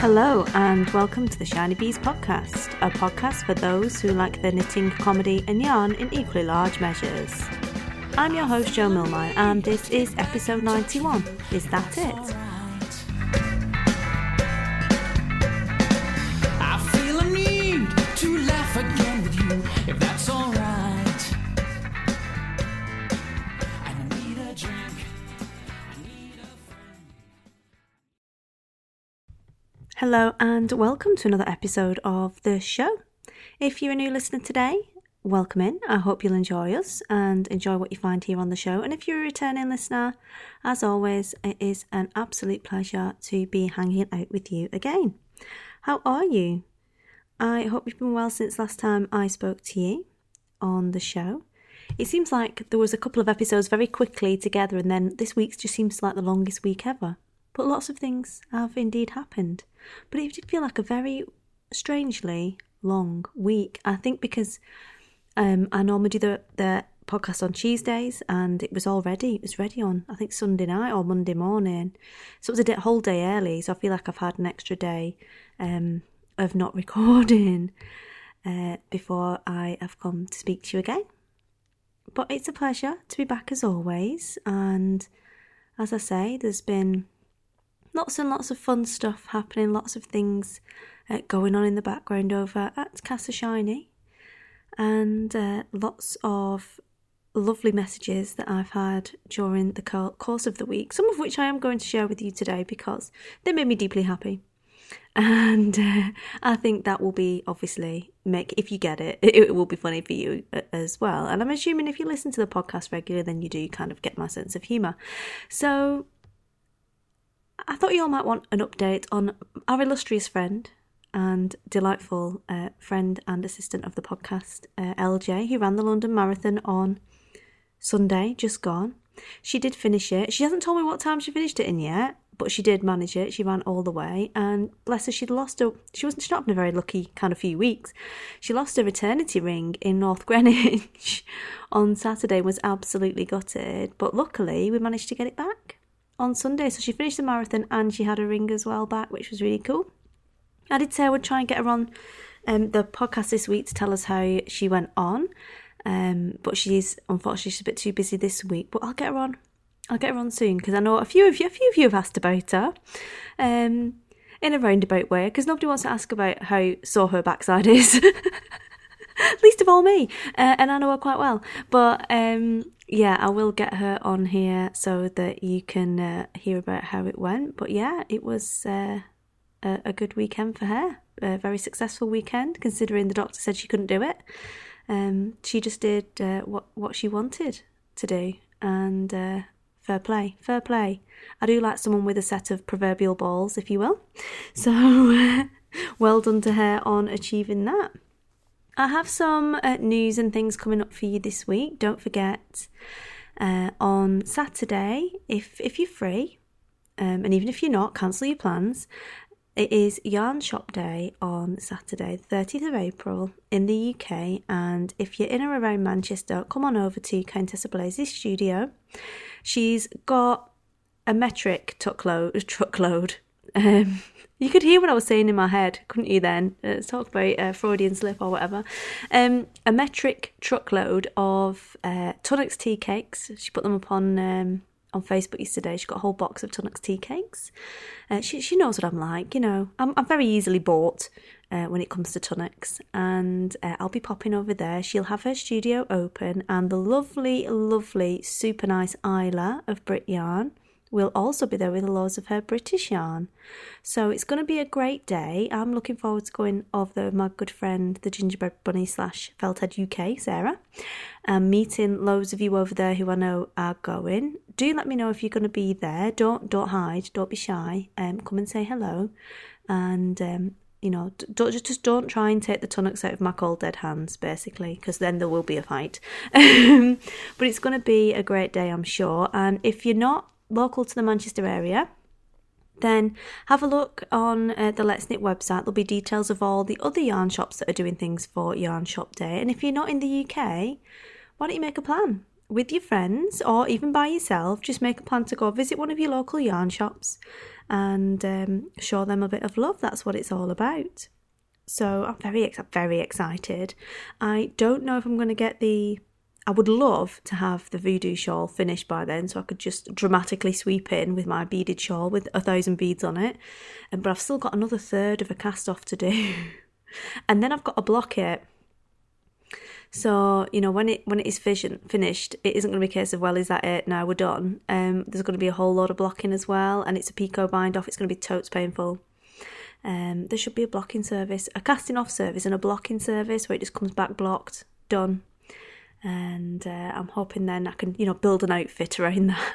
Hello, and welcome to the Shiny Bees podcast, a podcast for those who like their knitting, comedy, and yarn in equally large measures. I'm your host, Jo Milmine, and this is episode 91. Is that it? I Hello, and welcome to another episode of the show. If you're a new listener today, welcome in. I hope you'll enjoy us and enjoy what you find here on the show. And if you're a returning listener, as always, it is an absolute pleasure to be hanging out with you again. How are you? I hope you've been well since last time I spoke to you on the show. It seems like there was a couple of episodes very quickly together, and then this week's just seems like the longest week ever. But lots of things have indeed happened. But it did feel like a very strangely long week. I think because um, I normally do the, the podcast on Tuesdays, and it was all ready. It was ready on I think Sunday night or Monday morning, so it was a whole day early. So I feel like I've had an extra day um, of not recording uh, before I have come to speak to you again. But it's a pleasure to be back as always, and as I say, there's been lots and lots of fun stuff happening, lots of things uh, going on in the background over at Casa Shiny, and uh, lots of lovely messages that I've had during the course of the week, some of which I am going to share with you today because they made me deeply happy. And uh, I think that will be obviously make if you get it, it will be funny for you uh, as well. And I'm assuming if you listen to the podcast regularly, then you do kind of get my sense of humour. So I thought you all might want an update on our illustrious friend and delightful uh, friend and assistant of the podcast, uh, LJ, who ran the London Marathon on Sunday, just gone. She did finish it. She hasn't told me what time she finished it in yet, but she did manage it. She ran all the way, and bless her, she'd lost her. She wasn't. She's not been a very lucky kind of few weeks. She lost her eternity ring in North Greenwich on Saturday. And was absolutely gutted, but luckily we managed to get it back on Sunday. So she finished the marathon and she had a ring as well back, which was really cool. I did say I would try and get her on um, the podcast this week to tell us how she went on. Um, but she's unfortunately she's a bit too busy this week. But I'll get her on. I'll get her on soon because I know a few of you, a few of you have asked about her, um, in a roundabout way. Because nobody wants to ask about how sore her backside is. Least of all me, uh, and I know her quite well. But um, yeah, I will get her on here so that you can uh, hear about how it went. But yeah, it was uh, a, a good weekend for her. A very successful weekend, considering the doctor said she couldn't do it. Um, she just did uh, what what she wanted to do, and uh, fair play, fair play. I do like someone with a set of proverbial balls, if you will. So well done to her on achieving that. I have some uh, news and things coming up for you this week. Don't forget uh, on Saturday, if if you're free, um, and even if you're not, cancel your plans. It is Yarn Shop Day on Saturday, the 30th of April in the UK. And if you're in or around Manchester, come on over to Countess Ablaze's studio. She's got a metric truckload. truckload. Um, you could hear what I was saying in my head, couldn't you? Then let's talk about uh, Freudian slip or whatever. Um, a metric truckload of uh, Tunnock's tea cakes. She put them up on um, on Facebook yesterday. She got a whole box of Tunnock's tea cakes. Uh, she she knows what I'm like, you know. I'm I'm very easily bought uh, when it comes to Tunnock's, and uh, I'll be popping over there. She'll have her studio open, and the lovely, lovely, super nice Isla of Brit Yarn will also be there with the loads of her British yarn. So it's going to be a great day. I'm looking forward to going over there with my good friend, the Gingerbread Bunny slash Felthead UK, Sarah, and meeting loads of you over there who I know are going. Do let me know if you're going to be there. Don't don't hide. Don't be shy. Um, come and say hello, and um, you know, don't just don't try and take the Tunnock's out of my cold dead hands, basically, because then there will be a fight. But it's going to be a great day, I'm sure. And if you're not local to the Manchester area, then have a look on uh, the Let's Knit website. There'll be details of all the other yarn shops that are doing things for Yarn Shop Day. And if you're not in the UK, why don't you make a plan? with your friends or even by yourself, just make a plan to go visit one of your local yarn shops and um, show them a bit of love. That's what it's all about. So I'm very, very excited. I don't know if I'm going to get the. I would love to have the voodoo shawl finished by then, so I could just dramatically sweep in with my beaded shawl with a thousand beads on it. Um, but I've still got another third of a cast off to do, and then I've got to block it. So you know when it when it is fission, finished, it isn't going to be a case of well, is that it? Now we're done. Um, there's going to be a whole lot of blocking as well, and it's a picot bind off. It's going to be totes painful. Um, there should be a blocking service, a casting off service, and a blocking service where it just comes back blocked, done. And uh, I'm hoping then I can you know build an outfit around that.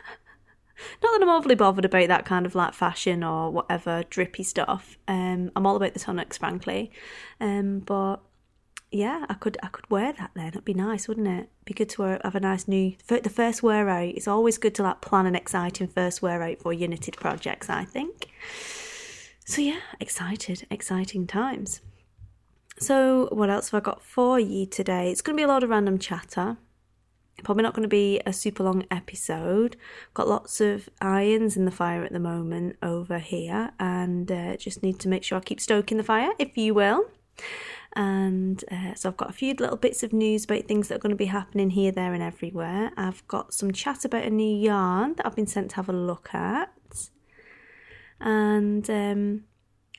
Not that I'm overly bothered about that kind of like fashion or whatever drippy stuff. Um, I'm all about the Tunnock's, frankly. Um, but yeah, I could I could wear that then. It'd be nice, wouldn't it? Be good to wear, have a nice new the first wear out. It's always good to like plan an exciting first wear out for your knitted projects. I think. So yeah, excited, exciting times. So what else have I got for you today? It's going to be a lot of random chatter. Probably not going to be a super long episode. Got lots of irons in the fire at the moment over here, and uh, just need to make sure I keep stoking the fire, if you will. And uh, so I've got a few little bits of news about things that are going to be happening here, there, and everywhere. I've got some chat about a new yarn that I've been sent to have a look at, and um,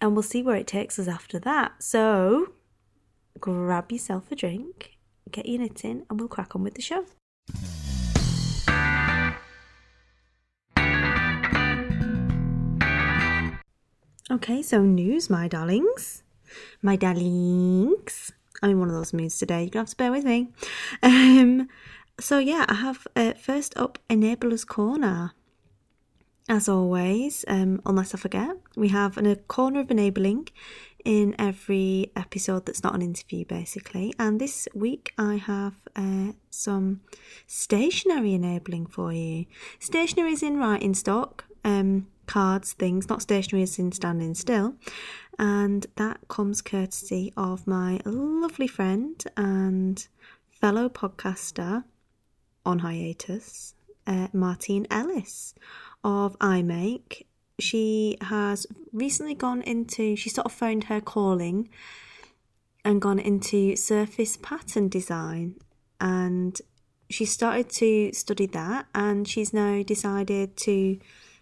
and we'll see where it takes us after that. So grab yourself a drink, get your knitting, and we'll crack on with the show. Okay, so news, my darlings. My darlings. I'm in one of those moods today. You're going to have to bear with me. Um, so, yeah, I have uh, first up Enablers Corner. As always, um, unless I forget, we have a corner of enabling in every episode that's not an interview, basically. And this week I have uh, some stationery enabling for you. Stationery is in writing stock, um, cards, things, not stationery is in standing still. And that comes courtesy of my lovely friend and fellow podcaster on hiatus, uh, Martine Ellis of iMake. She has recently gone into, she sort of found her calling and gone into surface pattern design. And she started to study that and she's now decided to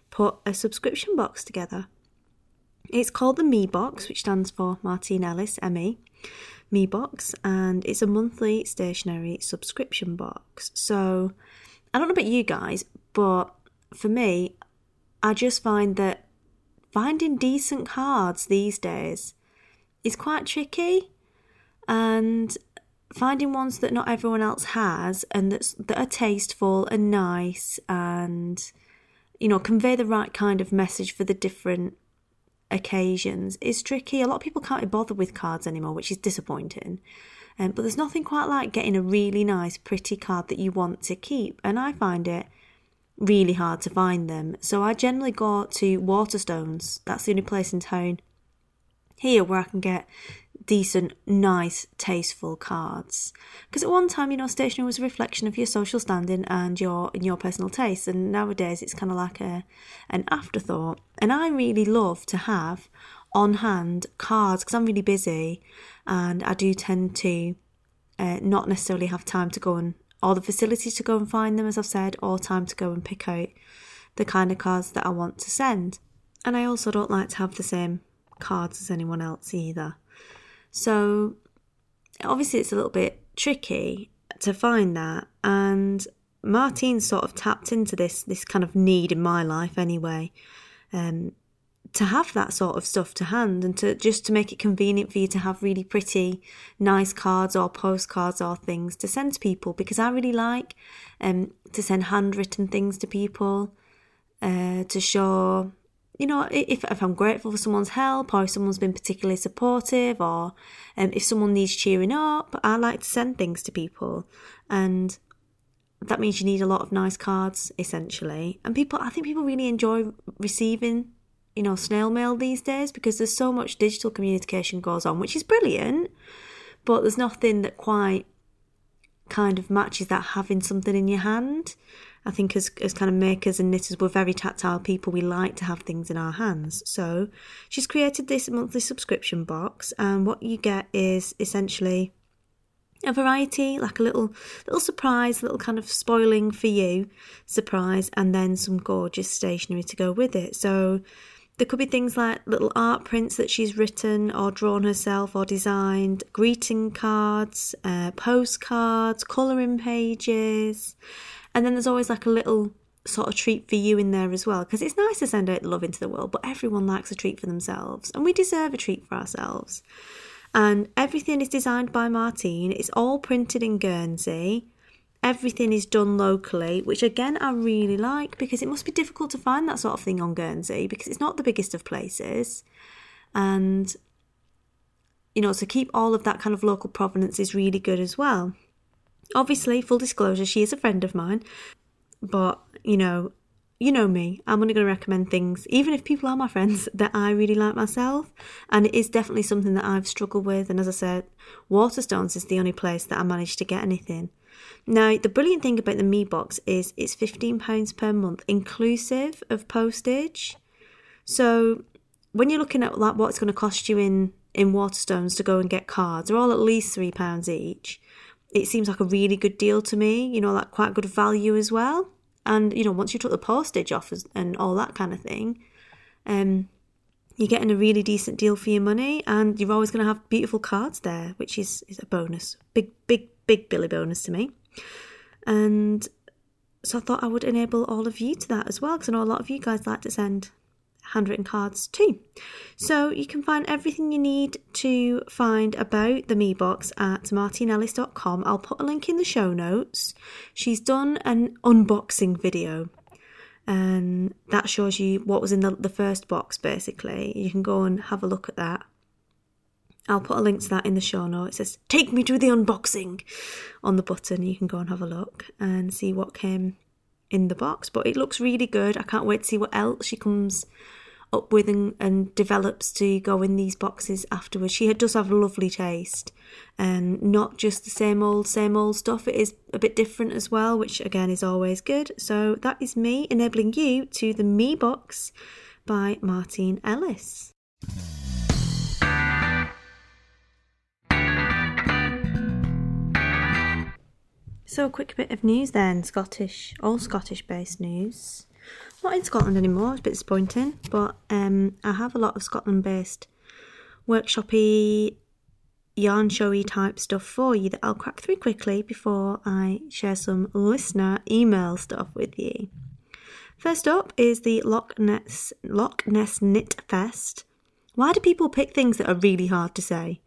put a subscription box together. It's called the Me Box, which stands for Martine Ellis, ME. Me Box, and it's a monthly stationery subscription box. So I don't know about you guys, but for me, I just find that finding decent cards these days is quite tricky and finding ones that not everyone else has and that's, that are tasteful and nice and you know convey the right kind of message for the different occasions is tricky. A lot of people can't be bothered with cards anymore which is disappointing. Um, but there's nothing quite like getting a really nice pretty card that you want to keep and i find it really hard to find them. So I generally go to Waterstones. That's the only place in town here where I can get decent, nice, tasteful cards. Because at one time, you know, stationery was a reflection of your social standing and your and your personal taste, and nowadays it's kind of like a an afterthought. And I really love to have on hand cards because I'm really busy, and I do tend to uh, not necessarily have time to go and or the facility to go and find them, as I've said, or time to go and pick out the kind of cards that I want to send. And I also don't like to have the same cards as anyone else either. So obviously, it's a little bit tricky to find that. And Martine sort of tapped into this this kind of need in my life anyway. Um, to have that sort of stuff to hand and to just to make it convenient for you to have really pretty nice cards or postcards or things to send to people because I really like um to send handwritten things to people uh to show you know if if I'm grateful for someone's help or if someone's been particularly supportive or um, if someone needs cheering up I like to send things to people. And that means you need a lot of nice cards essentially. And people I think people really enjoy receiving you know, snail mail these days because there's so much digital communication goes on, which is brilliant, but there's nothing that quite kind of matches that having something in your hand. I think as as kind of makers and knitters, we're very tactile people. We like to have things in our hands. So she's created this monthly subscription box, and what you get is essentially a variety, like a little little surprise, little kind of spoiling for you surprise, and then some gorgeous stationery to go with it. So there could be things like little art prints that she's written or drawn herself or designed, greeting cards, uh, postcards, colouring pages, and then there's always like a little sort of treat for you in there as well because it's nice to send out love into the world, but everyone likes a treat for themselves, and we deserve a treat for ourselves. And everything is designed by Martine. It's all printed in Guernsey. Everything is done locally, which again I really like because it must be difficult to find that sort of thing on Guernsey because it's not the biggest of places. And, you know, to keep all of that kind of local provenance is really good as well. Obviously, full disclosure, she is a friend of mine, but, you know, you know me, I'm only going to recommend things, even if people are my friends, that I really like myself. And it is definitely something that I've struggled with. And as I said, Waterstones is the only place that I managed to get anything. Now, the brilliant thing about the Me box is it's £15 per month, inclusive of postage. So when you're looking at like what it's going to cost you in, in Waterstones to go and get cards, they're all at least £3 each. It seems like a really good deal to me, you know, like quite good value as well. And you know, once you took the postage off and all that kind of thing, um, you're getting a really decent deal for your money, and you're always going to have beautiful cards there, which is is a bonus, big, big, big Billy bonus to me. And so I thought I would enable all of you to that as well, because I know a lot of you guys like to send handwritten cards too. So you can find everything you need to find about the Me Box at martineellis.com. I'll put a link in the show notes. She's done an unboxing video and that shows you what was in the, the first box basically. You can go and have a look at that. I'll put a link to that in the show notes. It says, Take me to the unboxing on the button. You can go and have a look and see what came in the box. But it looks really good. I can't wait to see what else she comes up with and, and develops to go in these boxes afterwards. She does have a lovely taste and not just the same old, same old stuff. It is a bit different as well, which again is always good. So that is me enabling you to the Me Box by Martine Ellis. So, a quick bit of news then Scottish, all Scottish based news. Not in Scotland anymore, it's a bit disappointing, but um, I have a lot of Scotland based workshoppy, yarn showy type stuff for you that I'll crack through quickly before I share some listener email stuff with you. First up is the Loch Ness, Loch Ness Knit Fest. Why do people pick things that are really hard to say?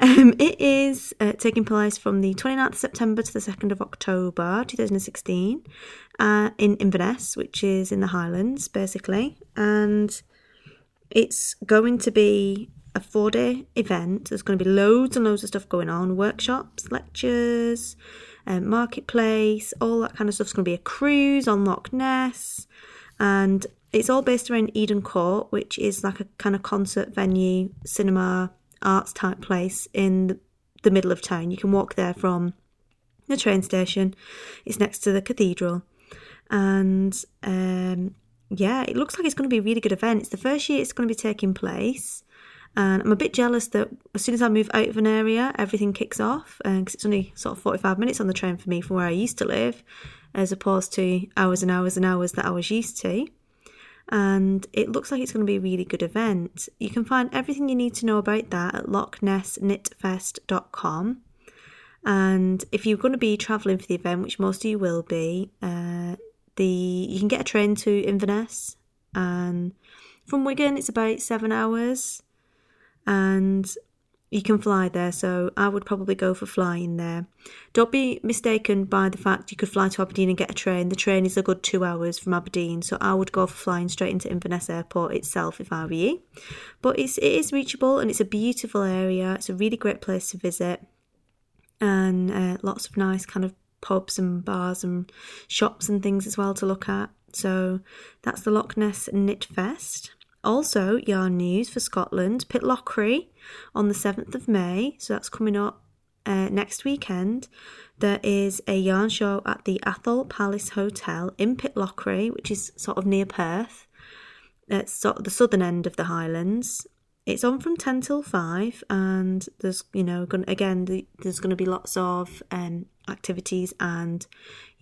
Um, it is uh, taking place from the 29th of September to the 2nd of October 2016 uh, in Inverness, which is in the Highlands, basically. And it's going to be a four day event. There's going to be loads and loads of stuff going on workshops, lectures, um, marketplace, all that kind of stuff. It's going to be a cruise on Loch Ness. And it's all based around Eden Court, which is like a kind of concert venue, cinema, arts type place in the middle of town. You can walk there from the train station. It's next to the cathedral. And um, yeah, it looks like it's going to be a really good event. It's the first year it's going to be taking place. And I'm a bit jealous that as soon as I move out of an area, everything kicks off. Because uh, it's only sort of 45 minutes on the train for me from where I used to live, as opposed to hours and hours and hours that I was used to and it looks like it's going to be a really good event. You can find everything you need to know about that at lochnessknitfest.com. And if you're going to be travelling for the event, which most of you will be, uh, the you can get a train to Inverness, and from Wigan it's about seven hours, and you can fly there, so I would probably go for flying there. Don't be mistaken by the fact you could fly to Aberdeen and get a train. The train is a good two hours from Aberdeen, so I would go for flying straight into Inverness Airport itself if I were you. But it's it is reachable and it's a beautiful area. It's a really great place to visit, and uh, lots of nice kind of pubs and bars and shops and things as well to look at. So that's the Loch Ness Knit Fest. Also, yarn news for Scotland, Pitlochry on the 7th of May, so that's coming up uh, next weekend, there is a yarn show at the Atholl Palace Hotel in Pitlochry, which is sort of near Perth. It's the southern end of the Highlands. It's on from 10 till 5, and there's, you know, gon- again, the, there's going to be lots of um, activities and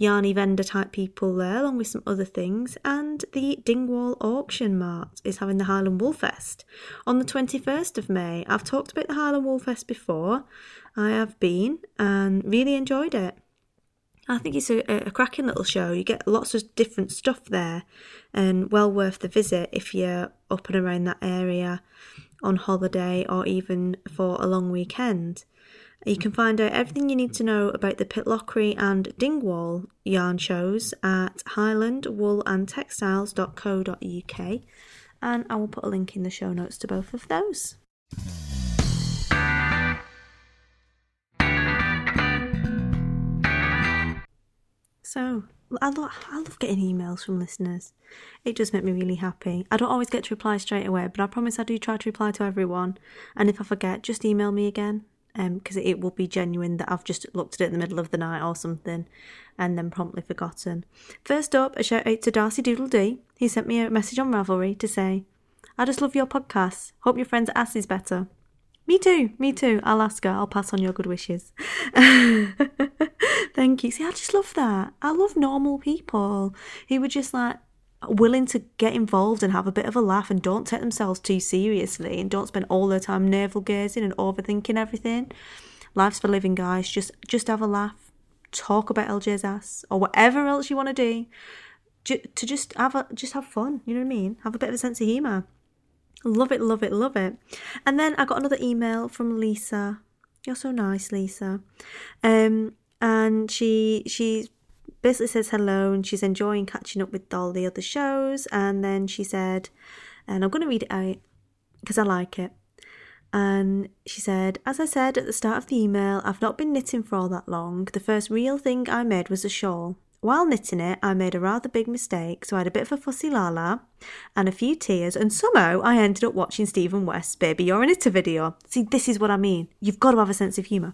yarny vendor type people there, along with some other things. And the Dingwall Auction Mart is having the Highland Wool Fest on the 21st of May. I've talked about the Highland Wool Fest before. I have been and really enjoyed it. I think it's a, a cracking little show. You get lots of different stuff there and well worth the visit if you're up and around that area on holiday or even for a long weekend. You can find out everything you need to know about the Pitlochry and Dingwall yarn shows at highlandwoolandtextiles.co.uk and I will put a link in the show notes to both of those. So, I love, I love getting emails from listeners. It does make me really happy. I don't always get to reply straight away, but I promise I do try to reply to everyone. And if I forget, just email me again because um, it will be genuine that I've just looked at it in the middle of the night or something and then promptly forgotten. First up, a shout out to Darcy Doodle D. He sent me a message on Ravelry to say, I just love your podcast. Hope your friend's ass is better. Me too, me too. I'll ask her. I'll pass on your good wishes. Thank you. See, I just love that. I love normal people who were just like willing to get involved and have a bit of a laugh and don't take themselves too seriously and don't spend all their time navel gazing and overthinking everything. Life's for living, guys. Just just have a laugh. Talk about LJ's ass or whatever else you want to do. To just have a just have fun. You know what I mean? Have a bit of a sense of humour. Love it, love it, love it. And then I got another email from Lisa. You're so nice, Lisa. Um, and she she basically says hello and she's enjoying catching up with all the other shows. And then she said, and I'm going to read it out because I like it. And she said, As I said at the start of the email, I've not been knitting for all that long. The first real thing I made was a shawl. While knitting it, I made a rather big mistake, so I had a bit of a fussy lala and a few tears, and somehow I ended up watching Stephen West's Baby You're a Knitter video. See, this is what I mean. You've got to have a sense of humour.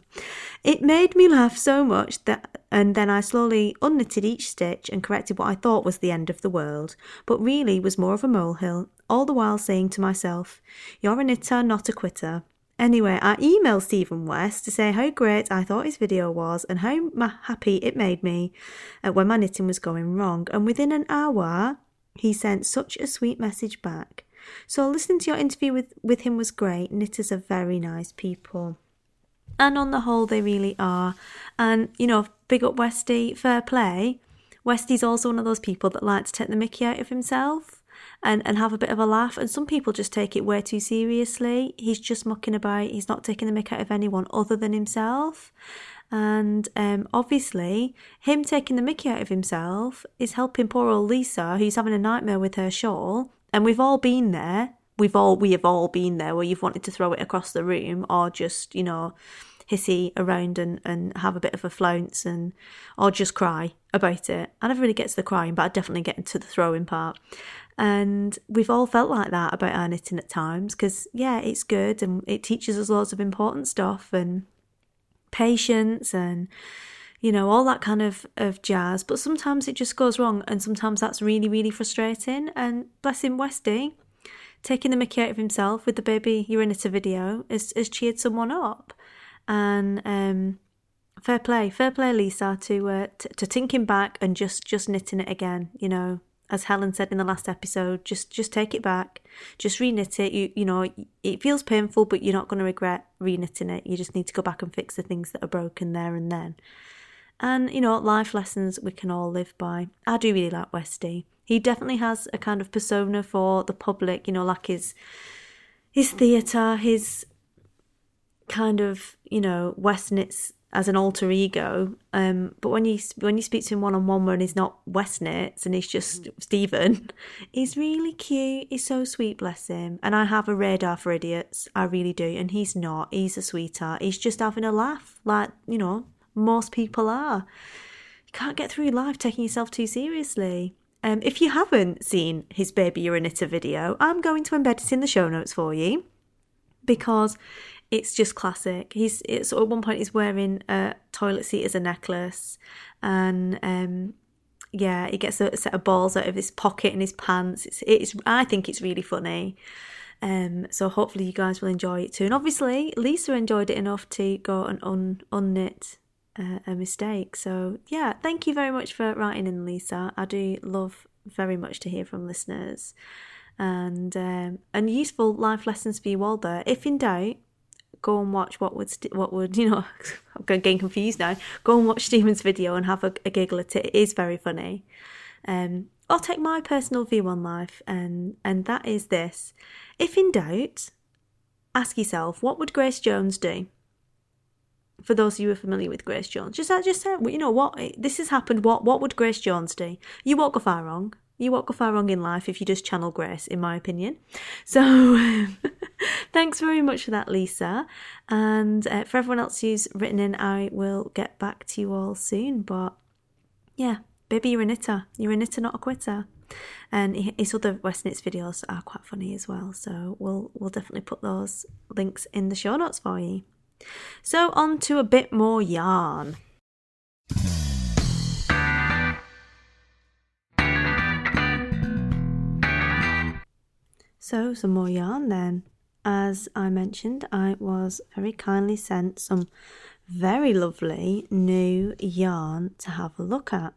It made me laugh so much that, and then I slowly unknitted each stitch and corrected what I thought was the end of the world, but really was more of a molehill, all the while saying to myself, You're a knitter, not a quitter. Anyway, I emailed Stephen West to say how great I thought his video was and how happy it made me when my knitting was going wrong. And within an hour, he sent such a sweet message back. So listening to your interview with, with him was great. Knitters are very nice people. And on the whole, they really are. And, you know, big up Westy, fair play. Westy's also one of those people that like to take the mickey out of himself and, and have a bit of a laugh. And some people just take it way too seriously. He's just mucking about. He's not taking the mick out of anyone other than himself. And um, obviously, him taking the mickey out of himself is helping poor old Lisa, who's having a nightmare with her shawl. And we've all been there. We've all we have all been there where you've wanted to throw it across the room or just you know hissy around and, and have a bit of a flounce and or just cry about it. I never really get to the crying, but I definitely get into the throwing part. And we've all felt like that about our knitting at times because, yeah, it's good and it teaches us lots of important stuff and patience and, you know, all that kind of, of jazz. But sometimes it just goes wrong and sometimes that's really, really frustrating. And bless him, Westy, taking the mickey out of himself with the baby a video has, has cheered someone up. And, um, fair play, fair play, Lisa, to uh, t- to thinking back and just just knitting it again. You know, as Helen said in the last episode, just just take it back, just reknit it. You you know, it feels painful, but you're not going to regret reknitting it. You just need to go back and fix the things that are broken there and then. And you know, life lessons we can all live by. I do really like Westy. He definitely has a kind of persona for the public. You know, like his his theatre, his kind of you know West knits as an alter ego. Um, but when you when you speak to him one on one when he's not West knits and he's just Stephen, he's really cute. He's so sweet, bless him. And I have a radar for idiots. I really do. And he's not. He's a sweetheart. He's just having a laugh, like you know most people are. You can't get through life taking yourself too seriously. Um, if you haven't seen his baby knitter video, I'm going to embed it in the show notes for you because it's just classic. He's it's at one point he's wearing a toilet seat as a necklace, and um, yeah, he gets a set of balls out of his pocket in his pants. It's it's I think it's really funny. Um, so hopefully you guys will enjoy it too. And obviously Lisa enjoyed it enough to go and un unknit uh, a mistake. So yeah, thank you very much for writing in, Lisa. I do love very much to hear from listeners and um, and useful life lessons for you all there. If in doubt, go and watch what would what would you know. I'm getting confused now. Go and watch Stephen's video and have a, a giggle at it. It is very funny. Um, I'll take my personal view on life, and and that is this: if in doubt, ask yourself, what would Grace Jones do? For those of you who are familiar with Grace Jones, just just say, you know what, this has happened. What what would Grace Jones do? You won't go far wrong. You won't go far wrong in life if you just channel Grace, in my opinion. So, thanks very much for that, Lisa. And uh, for everyone else who's written in, I will get back to you all soon. But yeah, baby, you're a knitter. You're a knitter, not a quitter. And his other West Knits videos are quite funny as well. So we'll we'll definitely put those links in the show notes for you. So on to a bit more yarn. So, some more yarn then. As I mentioned, I was very kindly sent some very lovely new yarn to have a look at.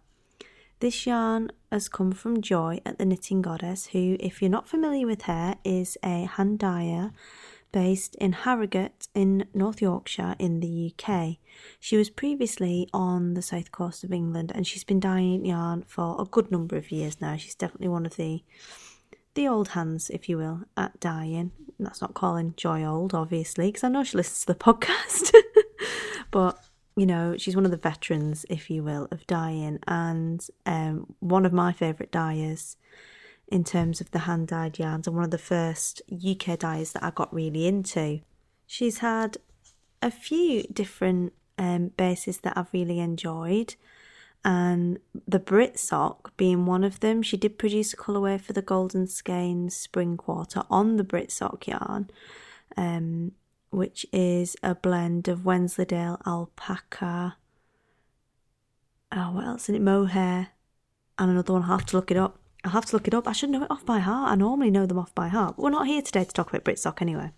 This yarn has come from Joy at the Knitting Goddess, who, if you're not familiar with her, is a hand dyer based in Harrogate in North Yorkshire in the UK. She was previously on the south coast of England and she's been dyeing yarn for a good number of years now. She's definitely one of the the old hands, if you will, at dying. That's not calling Joy old, obviously, because I know she listens to the podcast. but you know, she's one of the veterans, if you will, of dying. and um, one of my favourite dyers in terms of the hand dyed yarns, and one of the first UK dyers that I got really into. She's had a few different um, bases that I've really enjoyed and the Brit sock being one of them. She did produce a colourway for the Golden Skeins Spring Quarter on the Brit sock yarn, um, which is a blend of Wensleydale alpaca. Oh, what else in it? Mohair, and another one. I have to look it up. I'll have to look it up. I should know it off by heart. I normally know them off by heart. But we're not here today to talk about Britsock anyway.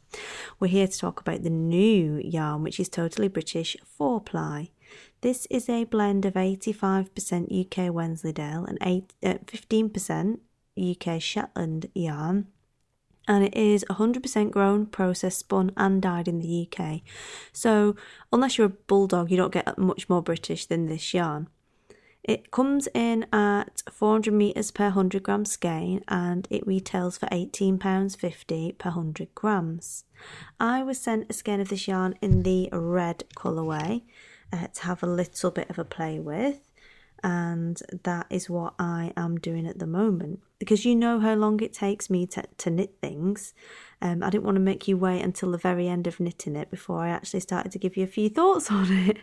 We're here to talk about the new yarn, which is totally British four ply. This is a blend of 85% UK Wensleydale and 8, uh, 15% UK Shetland yarn. And it is 100% grown, processed, spun, and dyed in the UK. So, unless you're a bulldog, you don't get much more British than this yarn. It comes in at 400 metres per 100 gram skein and it retails for £18.50 per 100 grams. I was sent a skein of this yarn in the red colourway uh, to have a little bit of a play with. And that is what I am doing at the moment. Because you know how long it takes me to, to knit things. Um, I didn't want to make you wait until the very end of knitting it before I actually started to give you a few thoughts on it.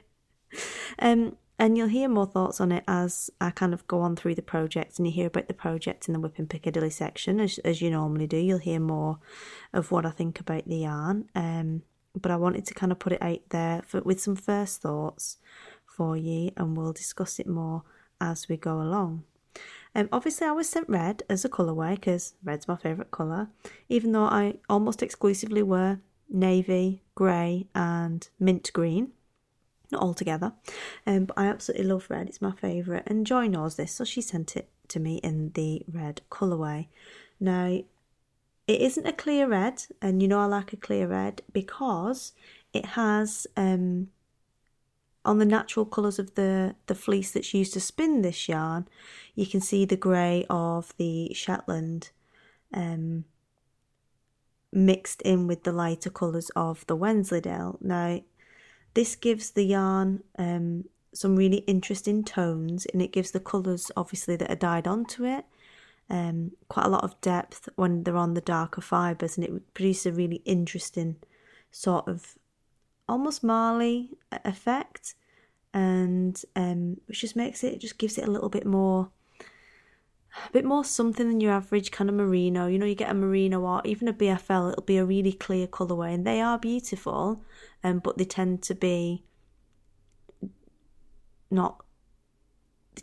um, and you'll hear more thoughts on it as I kind of go on through the project and you hear about the project in the Whipping Piccadilly section, as, as you normally do. You'll hear more of what I think about the yarn. Um, but I wanted to kind of put it out there for, with some first thoughts for you, and we'll discuss it more as we go along. Um, obviously, I was sent red as a colourway because red's my favourite colour, even though I almost exclusively wear navy, grey, and mint green. Not all together, um, but I absolutely love red. It's my favourite, and Joy knows this, so she sent it to me in the red colourway. Now, it isn't a clear red, and you know I like a clear red because it has um, on the natural colours of the, the fleece that's used to spin this yarn, you can see the grey of the Shetland um, mixed in with the lighter colours of the Wensleydale. Now, this gives the yarn um, some really interesting tones and it gives the colours obviously that are dyed onto it um, quite a lot of depth when they're on the darker fibres, and it produces a really interesting sort of almost Marley effect, and um, which just makes it, just gives it a little bit more a bit more something than your average kind of merino. You know, you get a merino or even a BFL, it'll be a really clear colourway, and they are beautiful, um, but they tend to be not.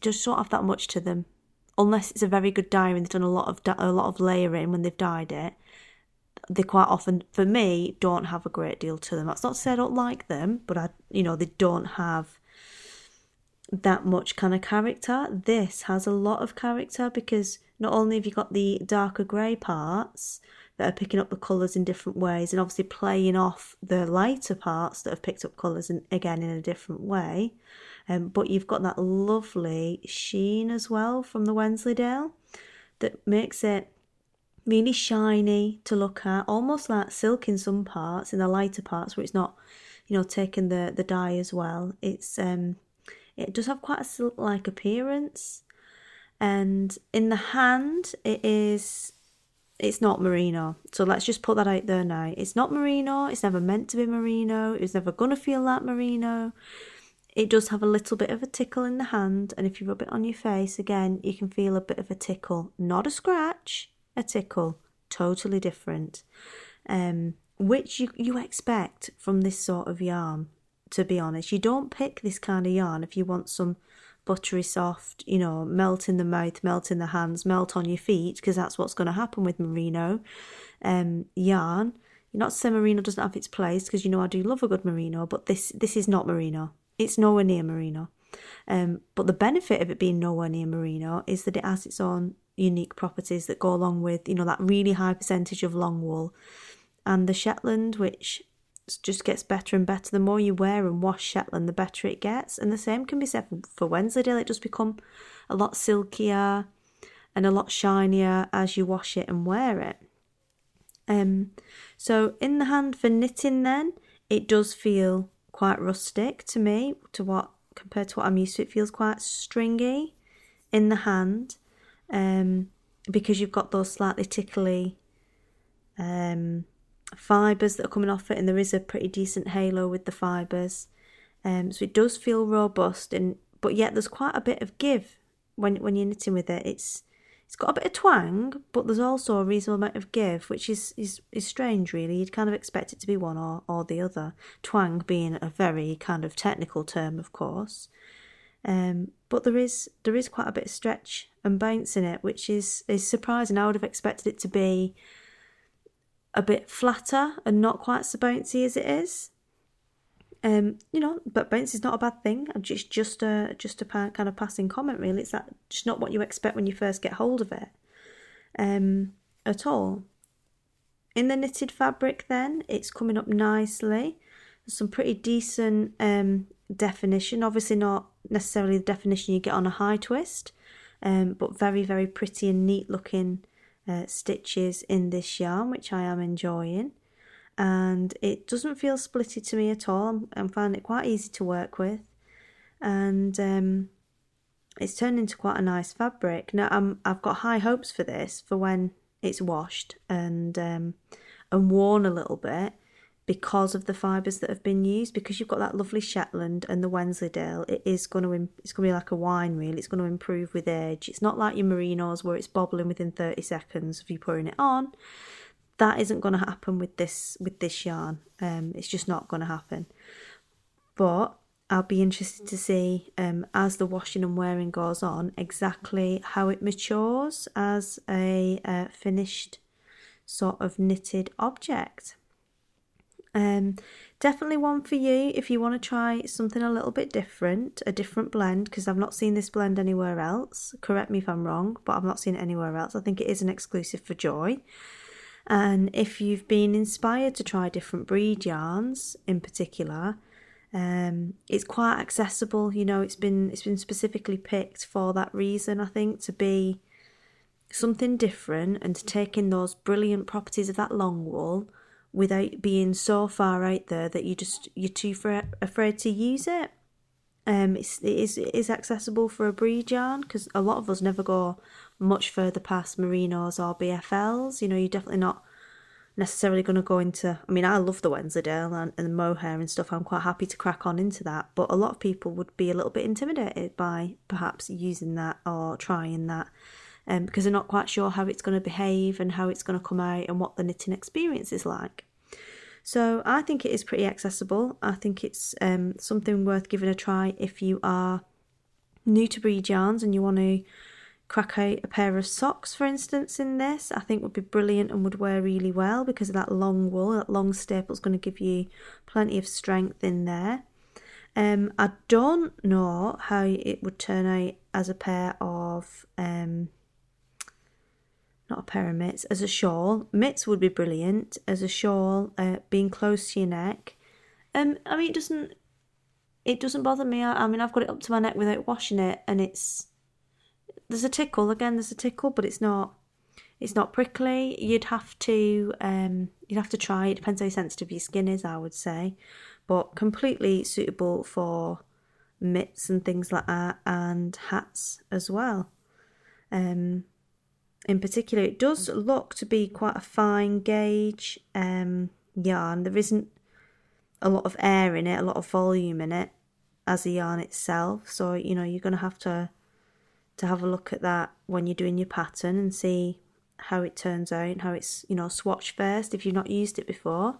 Just don't have that much to them, unless it's a very good dye and they've done a lot of a lot of layering when they've dyed it. They quite often, for me, don't have a great deal to them. That's not to say I don't like them, but I, you know, they don't have that much kind of character. This has a lot of character because not only have you got the darker grey parts that are picking up the colours in different ways and obviously playing off the lighter parts that have picked up colours and again in a different way, um, but you've got that lovely sheen as well from the Wensleydale that makes it really shiny to look at, almost like silk in some parts, in the lighter parts where it's not, you know, taking the the dye as well. It's um it does have quite a silk like appearance. And in the hand, it is. It's not merino. So let's just put that out there now. It's not merino. It's never meant to be merino. It's never going to feel like merino. It does have a little bit of a tickle in the hand. And if you rub it on your face, again, you can feel a bit of a tickle. Not a scratch, a tickle. Totally different. Um, which you, you expect from this sort of yarn to be honest. You don't pick this kind of yarn if you want some buttery soft, you know, melt in the mouth, melt in the hands, melt on your feet, because that's what's going to happen with merino um, yarn. You're not saying merino doesn't have its place, because you know I do love a good merino, but this this is not merino. It's nowhere near merino. Um, but the benefit of it being nowhere near merino is that it has its own unique properties that go along with, you know, that really high percentage of long wool. And the Shetland, which just gets better and better. The more you wear and wash Shetland, the better it gets. And the same can be said for Wensleydale. It just become a lot silkier and a lot shinier as you wash it and wear it. Um, so in the hand for knitting, then it does feel quite rustic to me. To what compared to what I'm used to, it feels quite stringy in the hand. Um, because you've got those slightly tickly um fibres that are coming off it, and there is a pretty decent halo with the fibres. Um, so it does feel robust, and but yet there's quite a bit of give when when you're knitting with it. It's it's got a bit of twang, but there's also a reasonable amount of give, which is is, is strange, really. You'd kind of expect it to be one or, or the other. Twang being a very kind of technical term, of course. Um, but there is there is quite a bit of stretch and bounce in it, which is is surprising. I would have expected it to be a bit flatter and not quite so bouncy as it is. Um, you know, but bounce is not a bad thing. Just just a just a kind of passing comment, really. It's that just not what you expect when you first get hold of it, um, at all. In the knitted fabric, then it's coming up nicely. Some pretty decent um, definition. Obviously, not necessarily the definition you get on a high twist, um, but very very pretty and neat looking uh, stitches in this yarn, which I am enjoying. And it doesn't feel splitty to me at all. I'm, finding it quite easy to work with. And um, it's turned into quite a nice fabric. Now I'm, I've got high hopes for this for when it's washed and um, and worn a little bit because of the fibres that have been used. Because you've got that lovely Shetland and the Wensleydale, it is going to it's going to be like a wine really. It's going to improve with age. It's not like your merinos where it's bobbling within thirty seconds of you pouring it on. That isn't going to happen with this with this yarn. Um, it's just not going to happen. But I'll be interested to see um, as the washing and wearing goes on exactly how it matures as a uh, finished sort of knitted object. Um, definitely one for you if you want to try something a little bit different, a different blend, because I've not seen this blend anywhere else. Correct me if I'm wrong, but I've not seen it anywhere else. I think it is an exclusive for Joy. And if you've been inspired to try different breed yarns in particular, um, it's quite accessible. You know, it's been it's been specifically picked for that reason. I think to be something different and to take in those brilliant properties of that long wool without being so far out there that you just you're too fra- afraid to use it. Um, it's, it is it is accessible for a breed yarn because a lot of us never go much further past merinos or BFLs. You know, you're definitely not necessarily going to go into. I mean, I love the Wensleydale and, and the mohair and stuff. I'm quite happy to crack on into that, but a lot of people would be a little bit intimidated by perhaps using that or trying that. um, because they're not quite sure how it's going to behave and how it's going to come out and what the knitting experience is like. So I think it is pretty accessible. I think it's um, something worth giving a try if you are new to breed yarns and you want to crack out a pair of socks, for instance, in this. I think would be brilliant and would wear really well because of that long wool. That long staple is going to give you plenty of strength in there. Um, I don't know how it would turn out as a pair of um, not a pair of mitts, as a shawl. Mitts would be brilliant as a shawl, uh, being close to your neck. Um, I mean, it doesn't, it doesn't bother me. I, I mean, I've got it up to my neck without washing it, and it's there's a tickle again. There's a tickle, but it's not, it's not prickly. You'd have to, um, you'd have to try. It depends how sensitive your skin is, I would say, but completely suitable for mitts and things like that, and hats as well. Um, in particular, it does look to be quite a fine gauge um, yarn. There isn't a lot of air in it, a lot of volume in it as a yarn itself. So you know you're going to have to to have a look at that when you're doing your pattern and see how it turns out, how it's you know swatch first if you've not used it before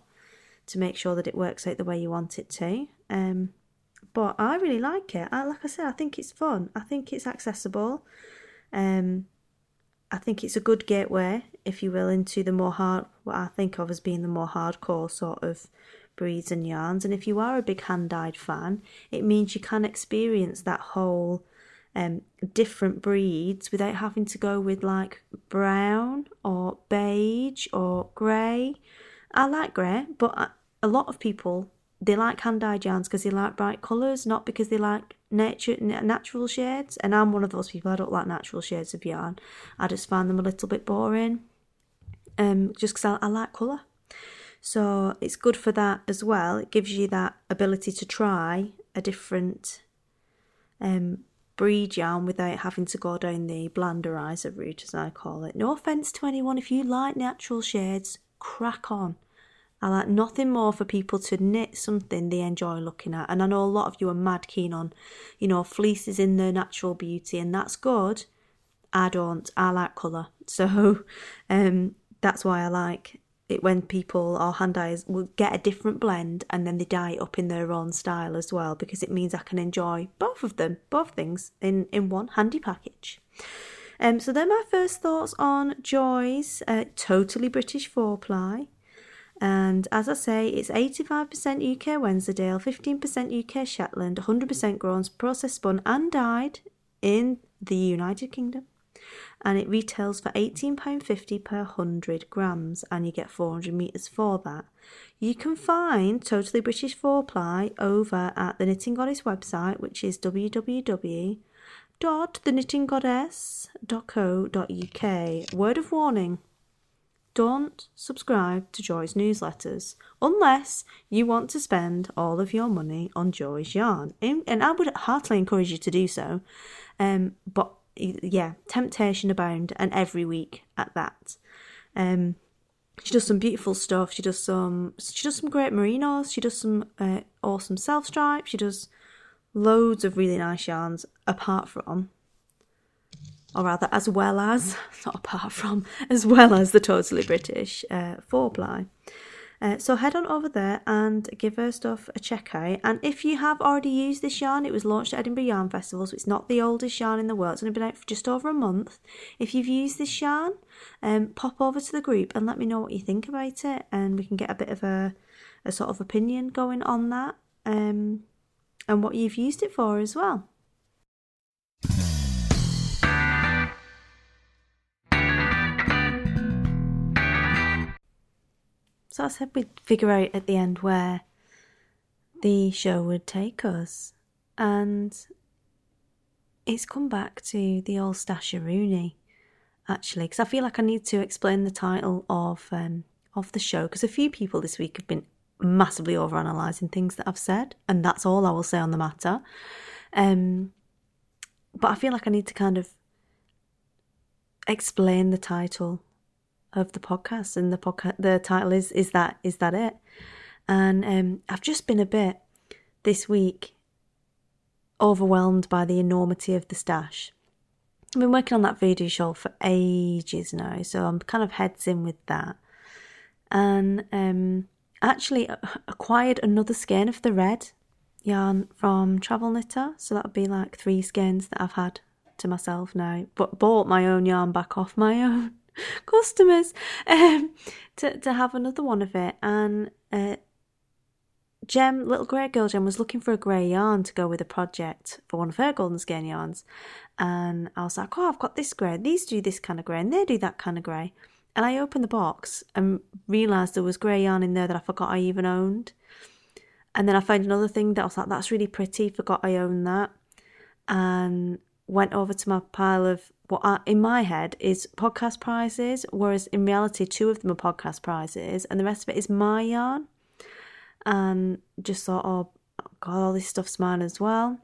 to make sure that it works out the way you want it to. Um, but I really like it. I like I said, I think it's fun. I think it's accessible. Um, I think it's a good gateway, if you will, into the more hard, what I think of as being the more hardcore sort of breeds and yarns. And if you are a big hand dyed fan, it means you can experience that whole um, different breeds without having to go with like brown or beige or grey. I like grey, but a lot of people they like hand dyed yarns because they like bright colours, not because they like nature natural shades. And I'm one of those people. I don't like natural shades of yarn. I just find them a little bit boring. Um, just because I, I like colour. So it's good for that as well. It gives you that ability to try a different um, breed yarn without having to go down the blanderizer route, as I call it. No offence to anyone, if you like natural shades, crack on. I like nothing more for people to knit something they enjoy looking at. And I know a lot of you are mad keen on, you know, fleeces in their natural beauty, and that's good. I don't. I like colour. So um, that's why I like it when people or hand dyers will get a different blend and then they dye it up in their own style as well because it means I can enjoy both of them, both things in, in one handy package. Um, so they're my first thoughts on Joy's uh, totally British four ply. And as I say, it's 85% UK Wensleydale, 15% UK Shetland, 100% grown, processed spun and dyed in the United Kingdom. And it retails for £18.50 per 100 grams, and you get 400 metres for that. You can find Totally British 4 ply over at the Knitting Goddess website, which is www.theknittinggoddess.co.uk. Word of warning don't subscribe to Joy's newsletters unless you want to spend all of your money on Joy's yarn. And I would heartily encourage you to do so. Um, but yeah, temptation abound, and every week at that. Um, she does some beautiful stuff. She does some. She does some great merinos. She does some uh, awesome self stripes. She does loads of really nice yarns. Apart from or rather, as well as, not apart from, as well as the Totally British uh, four ply. Uh, so head on over there and give her stuff a check out. And if you have already used this yarn, it was launched at Edinburgh Yarn Festival, so it's not the oldest yarn in the world. It's only been out for just over a month. If you've used this yarn, um, pop over to the group and let me know what you think about it, and we can get a bit of a, a sort of opinion going on that, um, and what you've used it for as well. So I said we'd figure out at the end where the show would take us. And it's come back to the old Stasheroonie, actually, because I feel like I need to explain the title of um, of the show because a few people this week have been massively overanalyzing things that I've said, and that's all I will say on the matter. Um, but I feel like I need to kind of explain the title of the podcast, and the podcast the title is is that is that it? And um, I've just been a bit this week overwhelmed by the enormity of the stash. I've been working on that voodoo shawl for ages now, so I'm kind of heads in with that. And um, actually acquired another skein of the red yarn from Travel Knitter, so that would be like three skeins that I've had to myself now. But bought my own yarn back off my own customers um, to to have another one of it. And uh, Jem, little grey girl Jem, was looking for a grey yarn to go with a project for one of her golden skein yarns. And I was like, oh, I've got this grey. These do this kind of grey, and they do that kind of grey. And I opened the box and realised there was grey yarn in there that I forgot I even owned. And then I found another thing that I was like, that's really pretty, forgot I owned that. And went over to my pile of what I, in my head is podcast prizes, whereas in reality, two of them are podcast prizes, and the rest of it is my yarn. And just thought, oh, God, all this stuff's mine as well.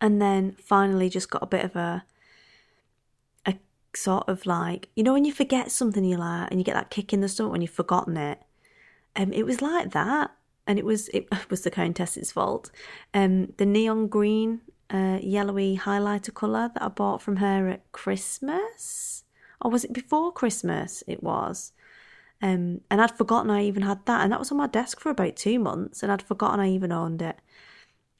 And then finally, just got a bit of a a sort of like you know when you forget something you like and you get that kick in the stomach when you've forgotten it. Um, it was like that, and it was it was the countess's fault. Um, the neon green, uh, yellowy highlighter color that I bought from her at Christmas, or was it before Christmas? It was. Um, and I'd forgotten I even had that, and that was on my desk for about two months, and I'd forgotten I even owned it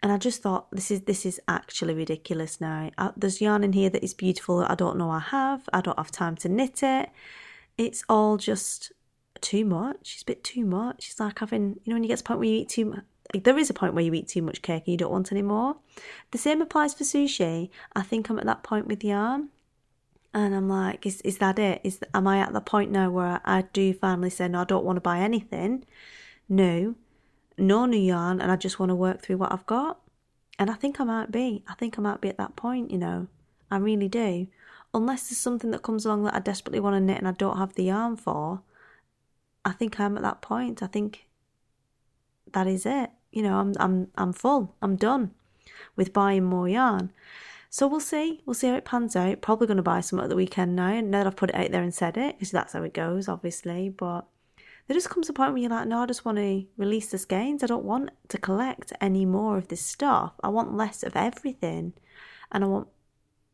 and I just thought this is this is actually ridiculous now. Uh, there's yarn in here that is beautiful that I don't know I have. I don't have time to knit it. It's all just too much. It's a bit too much. It's like having you know when you get to a point where you eat too There is a point where you eat too much cake and you don't want any more. The same applies for sushi. I think I'm at that point with yarn, and I'm like, is is that it? Is am I at the point now where I do finally say no? I don't want to buy anything. No, no new yarn and I just want to work through what I've got. And I think I might be. I think I might be at that point, you know. I really do. Unless there's something that comes along that I desperately want to knit and I don't have the yarn for, I think I'm at that point. I think that is it. You know, I'm I'm I'm full. I'm done with buying more yarn. So we'll see. We'll see how it pans out. Probably going to buy some at the weekend now. Now that I've put it out there and said it, because that's how it goes, obviously. But there just comes a point where you're like, no, I just want to release the skeins. I don't want to collect any more of this stuff. I want less of everything. And I want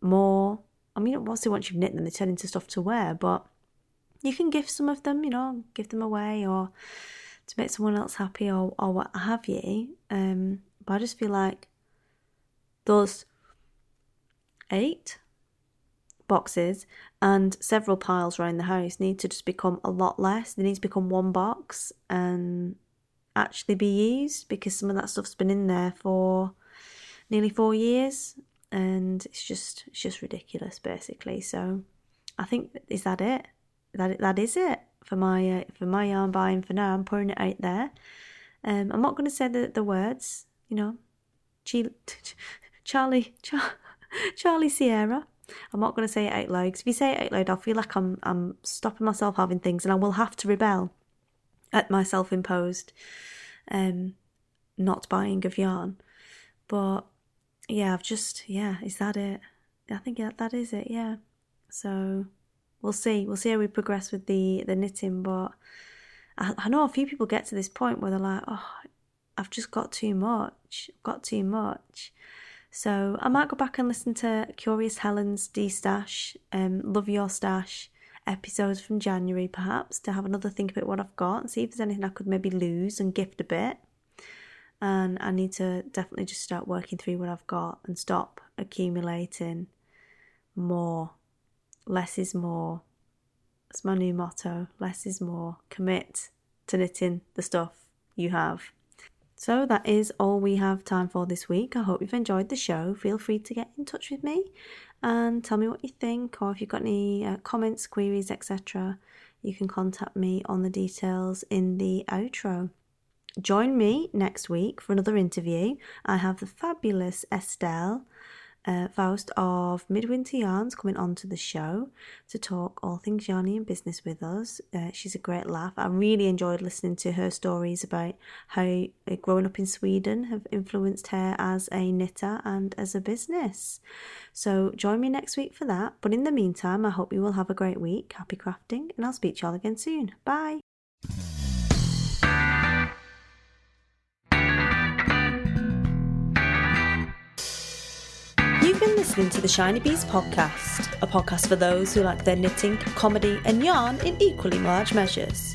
more. I mean, obviously, once you've knit them, they turn into stuff to wear, but you can gift some of them, you know, give them away or to make someone else happy or, or what have you. Um, but I just feel like those eight boxes and several piles around the house need to just become a lot less. They need to become one box and actually be used because some of that stuff's been in there for nearly four years and it's just it's just ridiculous basically. So I think is that it? That that is it for my uh, for my yarn buying for now. I'm pouring it out there. Um, I'm not going to say the the words, you know. Charlie, Char- Charlie Sierra I'm not going to say it out loud because if you say it out loud, I'll feel like I'm I'm stopping myself having things, and I will have to rebel at my self-imposed um, not buying of yarn. But yeah, I've just yeah, is that it? I think that that is it. Yeah. So we'll see. We'll see how we progress with the the knitting. But I, I know a few people get to this point where they're like, oh, I've just got too much. I've got too much. So I might go back and listen to Curious Helen's D Stash, um, Love Your Stash episodes from January, perhaps, to have another think about what I've got and see if there's anything I could maybe lose and gift a bit. And I need to definitely just start working through what I've got and stop accumulating more. Less is more. That's my new motto. Less is more. Commit to knitting the stuff you have. So that is all we have time for this week. I hope you've enjoyed the show. Feel free to get in touch with me and tell me what you think, or if you've got any uh, comments, queries, etc., you can contact me on the details in the outro. Join me next week for another interview. I have the fabulous Estelle uh, Faust of Midwinter Yarns coming on to the show to talk all things yarny and business with us. Uh, she's a great laugh. I really enjoyed listening to her stories about how uh, growing up in Sweden have influenced her as a knitter and as a business. So join me next week for that. But in the meantime, I hope you will have a great week. Happy crafting, and I'll speak to y'all again soon. Bye. You've been listening to the Shiny Bees podcast, a podcast for those who like their knitting, comedy, and yarn in equally large measures.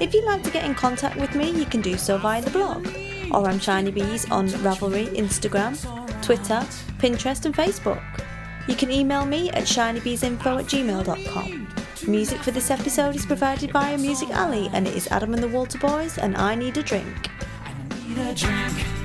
If you'd like to get in contact with me, you can do so via the blog, or I'm Shiny Bees on Ravelry, Instagram, Twitter, Pinterest, and Facebook. You can email me at shinybeesinfo at gmail.com. Music for this episode is provided by Music Alley, and it is Adam and the Walter Boys, and I Need a Drink. Need a drink.